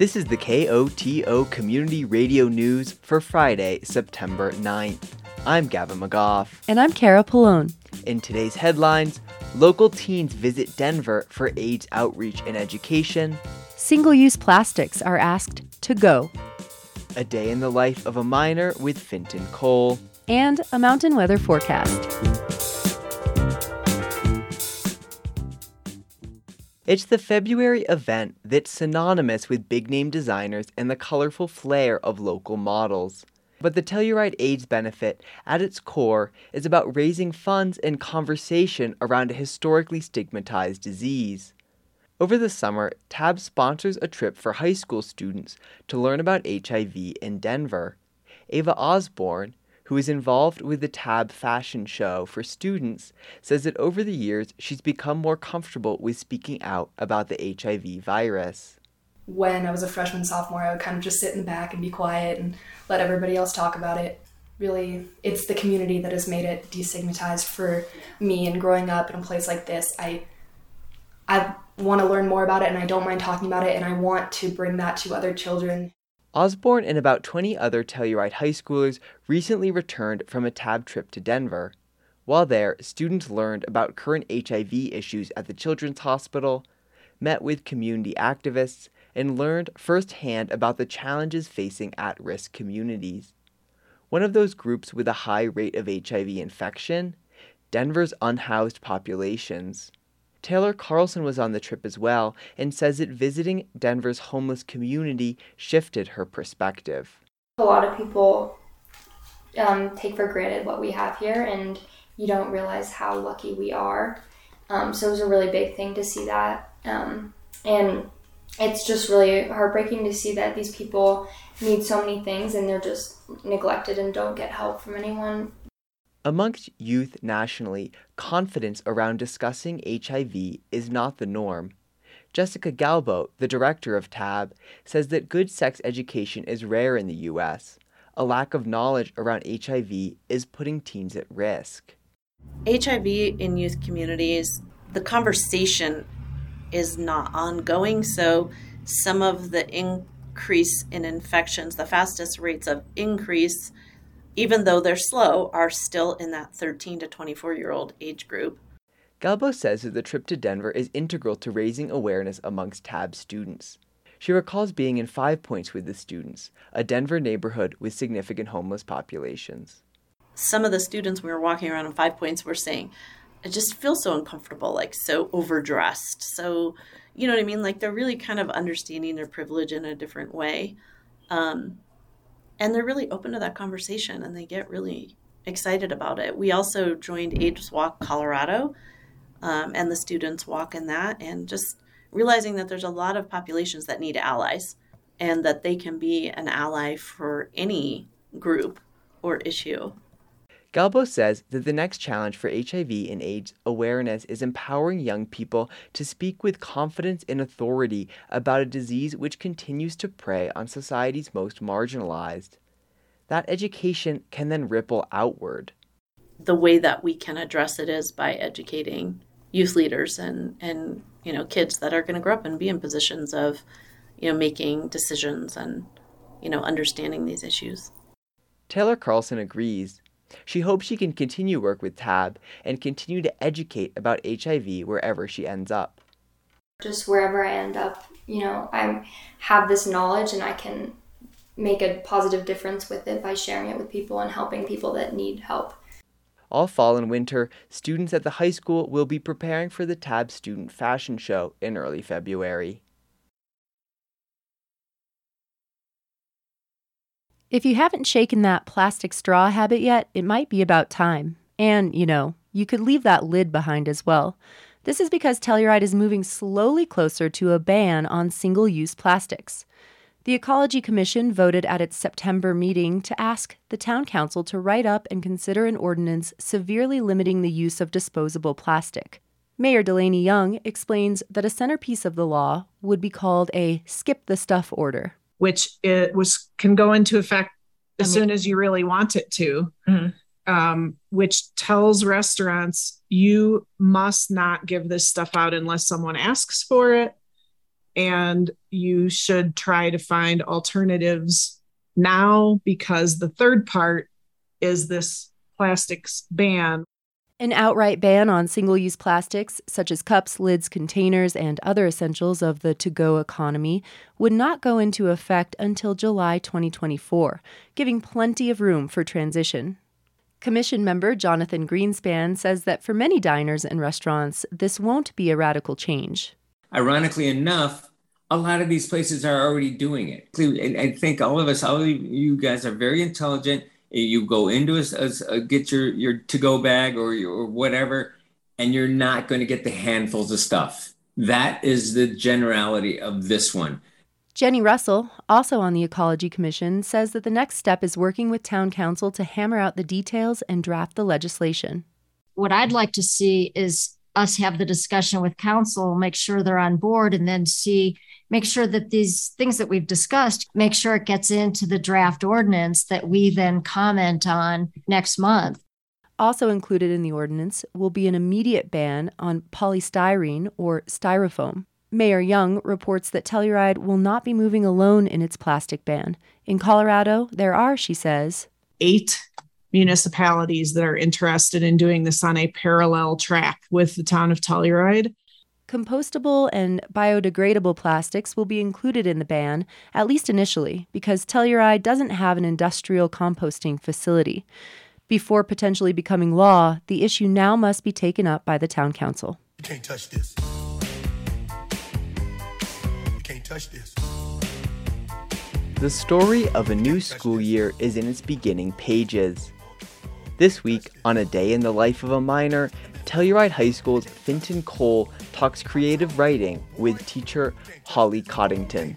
This is the KOTO Community Radio News for Friday, September 9th. I'm Gavin McGough. And I'm Kara Polone. In today's headlines, local teens visit Denver for AIDS outreach and education. Single use plastics are asked to go. A day in the life of a miner with Finton Cole. And a mountain weather forecast. It's the February event that's synonymous with big name designers and the colorful flair of local models. But the Telluride AIDS benefit, at its core, is about raising funds and conversation around a historically stigmatized disease. Over the summer, TAB sponsors a trip for high school students to learn about HIV in Denver. Ava Osborne, who is involved with the TAB fashion show for students, says that over the years she's become more comfortable with speaking out about the HIV virus. When I was a freshman, sophomore, I would kind of just sit in the back and be quiet and let everybody else talk about it. Really, it's the community that has made it destigmatized for me. And growing up in a place like this, I, I want to learn more about it, and I don't mind talking about it, and I want to bring that to other children. Osborne and about 20 other Telluride high schoolers recently returned from a TAB trip to Denver. While there, students learned about current HIV issues at the Children's Hospital, met with community activists, and learned firsthand about the challenges facing at risk communities. One of those groups with a high rate of HIV infection? Denver's unhoused populations. Taylor Carlson was on the trip as well and says that visiting Denver's homeless community shifted her perspective. A lot of people um, take for granted what we have here, and you don't realize how lucky we are. Um, so it was a really big thing to see that. Um, and it's just really heartbreaking to see that these people need so many things and they're just neglected and don't get help from anyone. Amongst youth nationally, confidence around discussing HIV is not the norm. Jessica Galbo, the director of TAB, says that good sex education is rare in the U.S. A lack of knowledge around HIV is putting teens at risk. HIV in youth communities, the conversation is not ongoing. So some of the increase in infections, the fastest rates of increase, even though they're slow, are still in that 13 to 24 year old age group. Galbo says that the trip to Denver is integral to raising awareness amongst TAB students. She recalls being in Five Points with the students, a Denver neighborhood with significant homeless populations. Some of the students we were walking around in Five Points were saying, I just feel so uncomfortable, like so overdressed. So, you know what I mean? Like they're really kind of understanding their privilege in a different way. Um, and they're really open to that conversation and they get really excited about it. We also joined AIDS Walk Colorado um, and the students walk in that and just realizing that there's a lot of populations that need allies and that they can be an ally for any group or issue. Galbo says that the next challenge for HIV and AIDS awareness is empowering young people to speak with confidence and authority about a disease which continues to prey on society's most marginalized. That education can then ripple outward. The way that we can address it is by educating youth leaders and, and you know kids that are going to grow up and be in positions of you know making decisions and you know understanding these issues. Taylor Carlson agrees she hopes she can continue work with TAB and continue to educate about HIV wherever she ends up. Just wherever I end up, you know, I have this knowledge and I can make a positive difference with it by sharing it with people and helping people that need help. All fall and winter, students at the high school will be preparing for the TAB Student Fashion Show in early February. If you haven't shaken that plastic straw habit yet, it might be about time. And, you know, you could leave that lid behind as well. This is because Telluride is moving slowly closer to a ban on single use plastics. The Ecology Commission voted at its September meeting to ask the town council to write up and consider an ordinance severely limiting the use of disposable plastic. Mayor DeLanie Young explains that a centerpiece of the law would be called a skip the stuff order which it was can go into effect as soon as you really want it to, mm-hmm. um, which tells restaurants you must not give this stuff out unless someone asks for it, and you should try to find alternatives now because the third part is this plastics ban. An outright ban on single use plastics, such as cups, lids, containers, and other essentials of the to go economy, would not go into effect until July 2024, giving plenty of room for transition. Commission member Jonathan Greenspan says that for many diners and restaurants, this won't be a radical change. Ironically enough, a lot of these places are already doing it. I think all of us, all of you guys are very intelligent. You go into a, a, a get your, your to-go bag or, your, or whatever, and you're not going to get the handfuls of stuff. That is the generality of this one. Jenny Russell, also on the Ecology Commission, says that the next step is working with Town Council to hammer out the details and draft the legislation. What I'd like to see is us have the discussion with council, make sure they're on board, and then see make sure that these things that we've discussed, make sure it gets into the draft ordinance that we then comment on next month. Also included in the ordinance will be an immediate ban on polystyrene or styrofoam. Mayor Young reports that Telluride will not be moving alone in its plastic ban. In Colorado, there are, she says, eight municipalities that are interested in doing this on a parallel track with the town of Telluride. Compostable and biodegradable plastics will be included in the ban, at least initially, because Telluride doesn't have an industrial composting facility. Before potentially becoming law, the issue now must be taken up by the town council. You can't touch this. You can't touch this. The story of a new school year is in its beginning pages. This week, on a day in the life of a miner, Telluride High School's Fintan Cole talks creative writing with teacher Holly Coddington.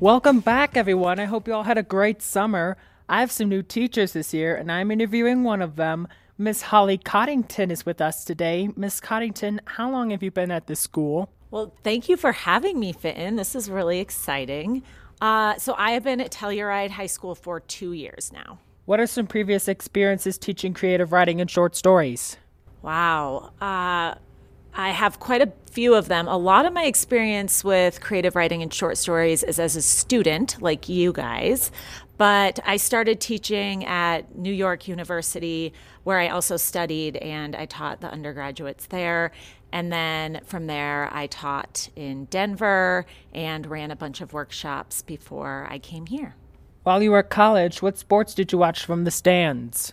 Welcome back, everyone. I hope you all had a great summer. I have some new teachers this year, and I'm interviewing one of them. Miss Holly Coddington is with us today. Miss Coddington, how long have you been at this school? Well, thank you for having me, Fitton. This is really exciting. Uh, so I have been at Telluride High School for two years now. What are some previous experiences teaching creative writing and short stories? Wow. Uh, I have quite a few of them. A lot of my experience with creative writing and short stories is as a student, like you guys. But I started teaching at New York University, where I also studied and I taught the undergraduates there. And then from there, I taught in Denver and ran a bunch of workshops before I came here. While you were at college, what sports did you watch from the stands?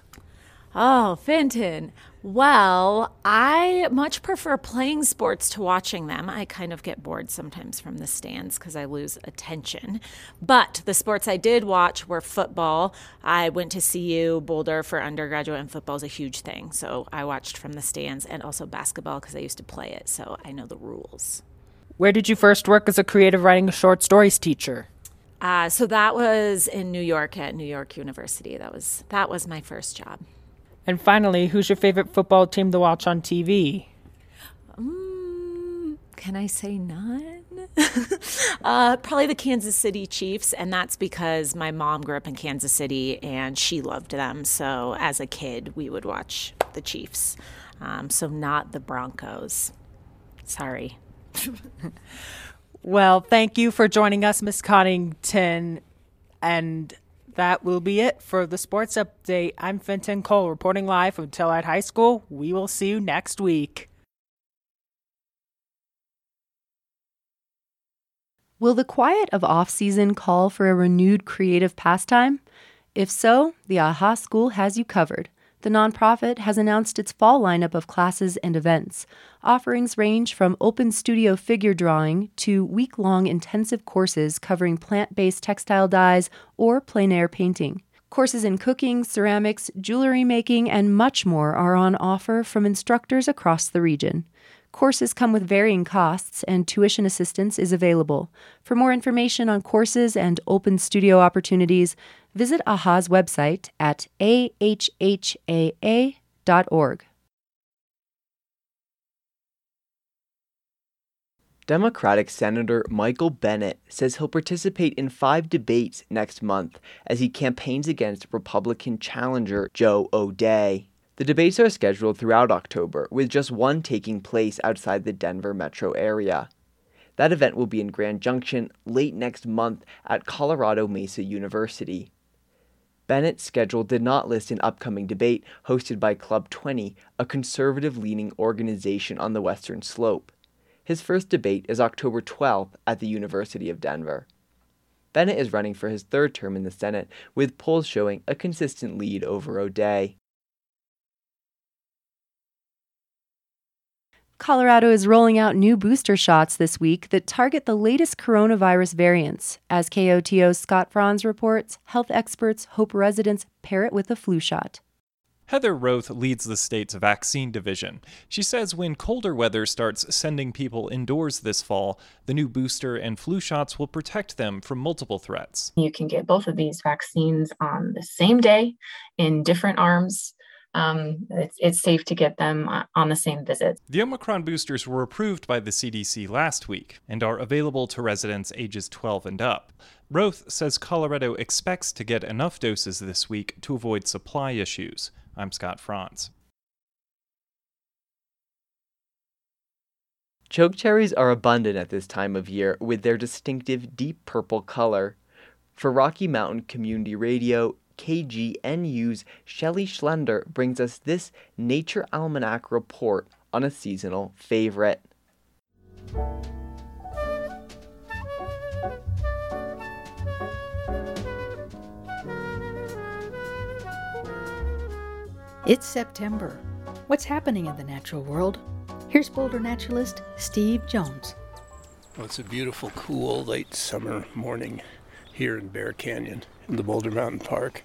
Oh, Fenton. Well, I much prefer playing sports to watching them. I kind of get bored sometimes from the stands because I lose attention. But the sports I did watch were football. I went to CU Boulder for undergraduate, and football is a huge thing. So I watched from the stands and also basketball because I used to play it. So I know the rules. Where did you first work as a creative writing short stories teacher? Uh, so that was in New York at New York University. That was that was my first job. And finally, who's your favorite football team to watch on TV? Um, can I say none? uh, probably the Kansas City Chiefs, and that's because my mom grew up in Kansas City and she loved them. So as a kid, we would watch the Chiefs. Um, so not the Broncos. Sorry. Well, thank you for joining us, Miss Coddington. And that will be it for the sports update. I'm Fenton Cole reporting live from Telluride High School. We will see you next week. Will the quiet of off season call for a renewed creative pastime? If so, the AHA School has you covered the nonprofit has announced its fall lineup of classes and events. Offerings range from open studio figure drawing to week long intensive courses covering plant based textile dyes or plein air painting. Courses in cooking, ceramics, jewelry making, and much more are on offer from instructors across the region. Courses come with varying costs, and tuition assistance is available. For more information on courses and open studio opportunities, visit AHA's website at ahhaa.org. Democratic Senator Michael Bennet says he'll participate in five debates next month as he campaigns against Republican challenger Joe O'Dea. The debates are scheduled throughout October, with just one taking place outside the Denver metro area. That event will be in Grand Junction late next month at Colorado Mesa University. Bennet's schedule did not list an upcoming debate hosted by Club 20, a conservative leaning organization on the Western Slope. His first debate is October 12th at the University of Denver. Bennet is running for his third term in the Senate, with polls showing a consistent lead over O'Dea. Colorado is rolling out new booster shots this week that target the latest coronavirus variants. As KOTO's Scott Franz reports, health experts hope residents pair it with a flu shot. Heather Roth leads the state's vaccine division. She says when colder weather starts sending people indoors this fall, the new booster and flu shots will protect them from multiple threats. You can get both of these vaccines on the same day in different arms um, it's, it's safe to get them on the same visit. The Omicron boosters were approved by the CDC last week and are available to residents ages 12 and up. Roth says Colorado expects to get enough doses this week to avoid supply issues. I'm Scott Franz. Chokecherries are abundant at this time of year with their distinctive deep purple color. For Rocky Mountain Community Radio, KGNU's Shelley Schlender brings us this Nature Almanac report on a seasonal favorite. It's September. What's happening in the natural world? Here's Boulder naturalist Steve Jones. Well, it's a beautiful, cool, late summer morning here in Bear Canyon in the Boulder Mountain Park.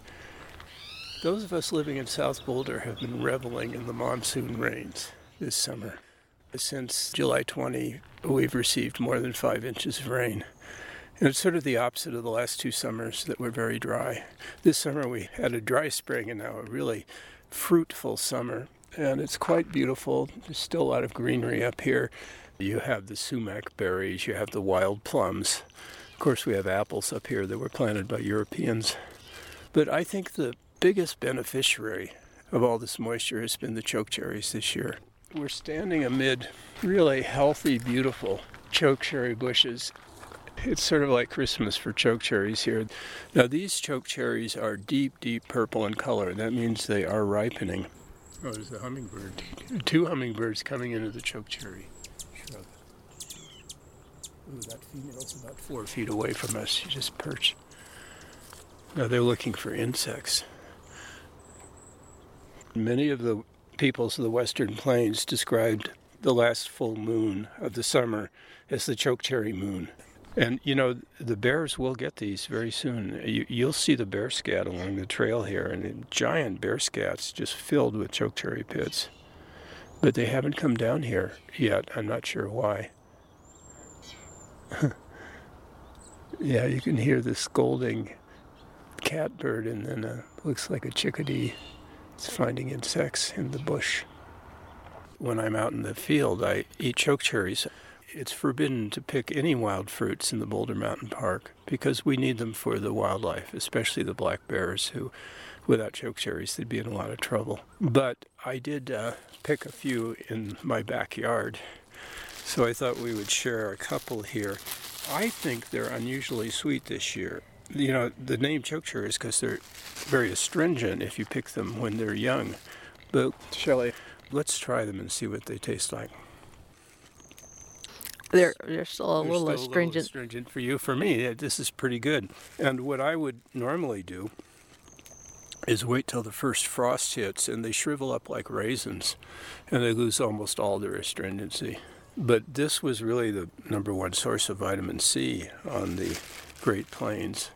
Those of us living in South Boulder have been reveling in the monsoon rains this summer. Since July 20, we've received more than five inches of rain. And it's sort of the opposite of the last two summers that were very dry. This summer we had a dry spring and now a really fruitful summer. And it's quite beautiful. There's still a lot of greenery up here. You have the sumac berries, you have the wild plums. Of course, we have apples up here that were planted by Europeans. But I think the biggest beneficiary of all this moisture has been the chokecherries this year. We're standing amid really healthy, beautiful chokecherry bushes. It's sort of like Christmas for chokecherries here. Now, these chokecherries are deep, deep purple in color. That means they are ripening. Oh, there's a hummingbird. Two hummingbirds coming into the chokecherry shrub. Ooh, that female's about four feet away from us. She just perched. Now they're looking for insects. Many of the peoples of the Western Plains described the last full moon of the summer as the chokecherry moon. And you know, the bears will get these very soon. You, will see the bear scat along the trail here, and giant bear scats just filled with chokecherry pits. But they haven't come down here yet. I'm not sure why. yeah, you can hear the scolding catbird, and then uh, looks like a chickadee. It's finding insects in the bush. When I'm out in the field, I eat chokecherries. It's forbidden to pick any wild fruits in the Boulder Mountain Park because we need them for the wildlife, especially the black bears who without chokecherries, they'd be in a lot of trouble. But I did uh, pick a few in my backyard, so I thought we would share a couple here. I think they're unusually sweet this year. You know, the name chokecherry is because they're very astringent if you pick them when they're young. But, Shelley, let's try them and see what they taste like. They're, they're still a they're little still astringent. A little astringent for you. For me, this is pretty good. And what I would normally do is wait till the first frost hits and they shrivel up like raisins and they lose almost all their astringency. But this was really the number one source of vitamin C on the Great Plains.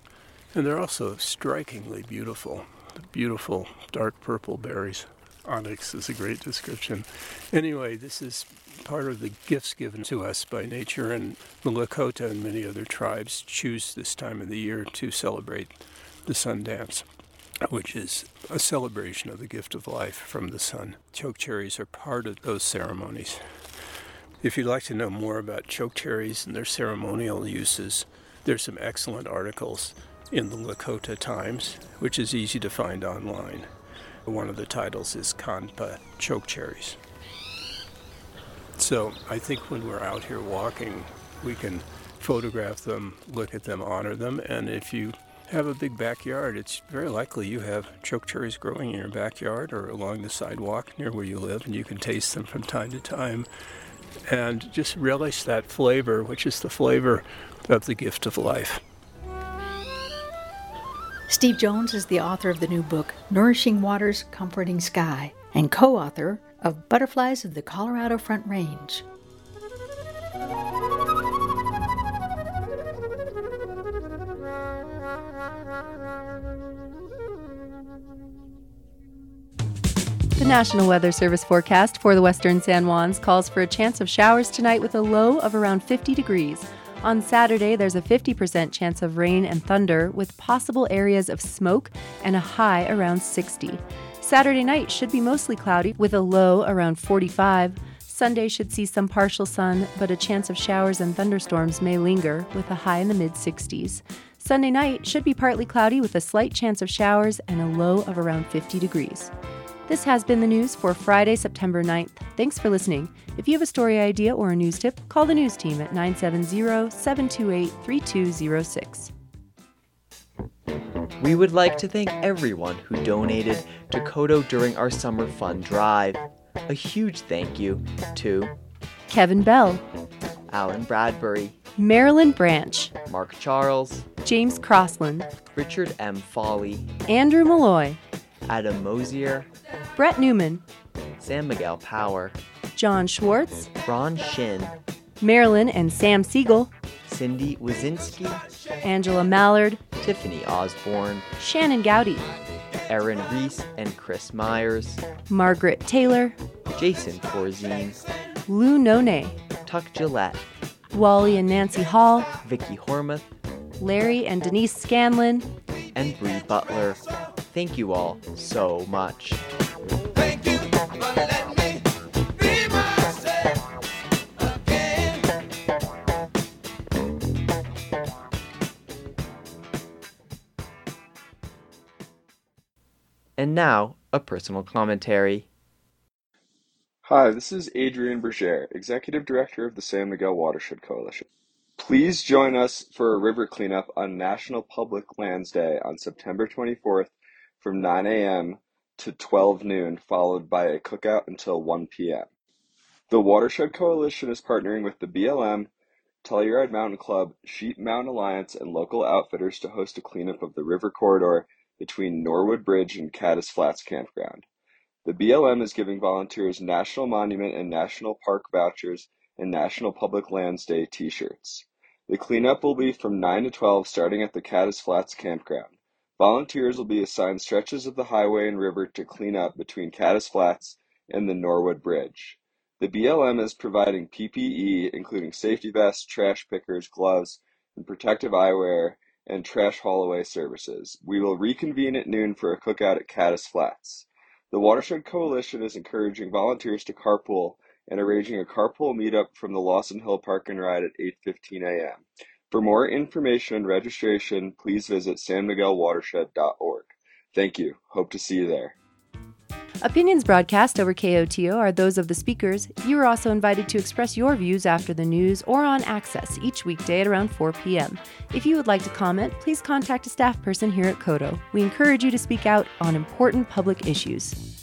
And they're also strikingly beautiful. Beautiful dark purple berries. Onyx is a great description. Anyway, this is part of the gifts given to us by nature, and the Lakota and many other tribes choose this time of the year to celebrate the sun dance which is a celebration of the gift of life from the sun. Chokecherries are part of those ceremonies. If you'd like to know more about chokecherries and their ceremonial uses, there's some excellent articles in the Lakota Times, which is easy to find online. One of the titles is Kanpa choke cherries. So I think when we're out here walking, we can photograph them, look at them, honor them, and if you have a big backyard, it's very likely you have choke cherries growing in your backyard or along the sidewalk near where you live, and you can taste them from time to time and just relish that flavor, which is the flavor of the gift of life. Steve Jones is the author of the new book, Nourishing Waters, Comforting Sky, and co author of Butterflies of the Colorado Front Range. National Weather Service forecast for the western San Juans calls for a chance of showers tonight with a low of around 50 degrees. On Saturday, there's a 50% chance of rain and thunder with possible areas of smoke and a high around 60. Saturday night should be mostly cloudy with a low around 45. Sunday should see some partial sun, but a chance of showers and thunderstorms may linger with a high in the mid 60s. Sunday night should be partly cloudy with a slight chance of showers and a low of around 50 degrees. This has been the news for Friday, September 9th. Thanks for listening. If you have a story idea or a news tip, call the news team at 970 728 3206. We would like to thank everyone who donated to KOTO during our summer fun drive. A huge thank you to Kevin Bell, Alan Bradbury, Marilyn Branch, Mark Charles, James Crossland, Richard M. Foley, Andrew Malloy, Adam Mosier, Brett Newman, San Miguel Power, John Schwartz, Ron Shin, Marilyn and Sam Siegel, Cindy Wazinski, Angela Mallard, Tiffany Osborne, Shannon Gowdy, Erin Reese and Chris Myers, Margaret Taylor, Jason Corzine, Lou None, Tuck Gillette, Wally and Nancy Hall, Vicky Hormuth, Larry and Denise Scanlon, and Bree Butler. Thank you all so much. And now, a personal commentary. Hi, this is Adrian Berger, Executive Director of the San Miguel Watershed Coalition. Please join us for a river cleanup on National Public Lands Day on September 24th from 9 a.m. to 12 noon, followed by a cookout until 1 p.m. The Watershed Coalition is partnering with the BLM, Telluride Mountain Club, Sheep Mountain Alliance, and local outfitters to host a cleanup of the river corridor between Norwood Bridge and Caddis Flats Campground. The BLM is giving volunteers National Monument and National Park vouchers and National Public Lands Day t shirts. The cleanup will be from 9 to 12 starting at the Caddis Flats Campground. Volunteers will be assigned stretches of the highway and river to clean up between Caddis Flats and the Norwood Bridge. The BLM is providing PPE, including safety vests, trash pickers, gloves, and protective eyewear, and trash haul away services. We will reconvene at noon for a cookout at Caddis Flats. The Watershed Coalition is encouraging volunteers to carpool and arranging a carpool meetup from the Lawson Hill Park and Ride at 8:15 a.m. For more information and registration, please visit sanmiguelwatershed.org. Thank you. Hope to see you there. Opinions broadcast over KOTO are those of the speakers. You are also invited to express your views after the news or on Access each weekday at around 4 p.m. If you would like to comment, please contact a staff person here at KOTO. We encourage you to speak out on important public issues.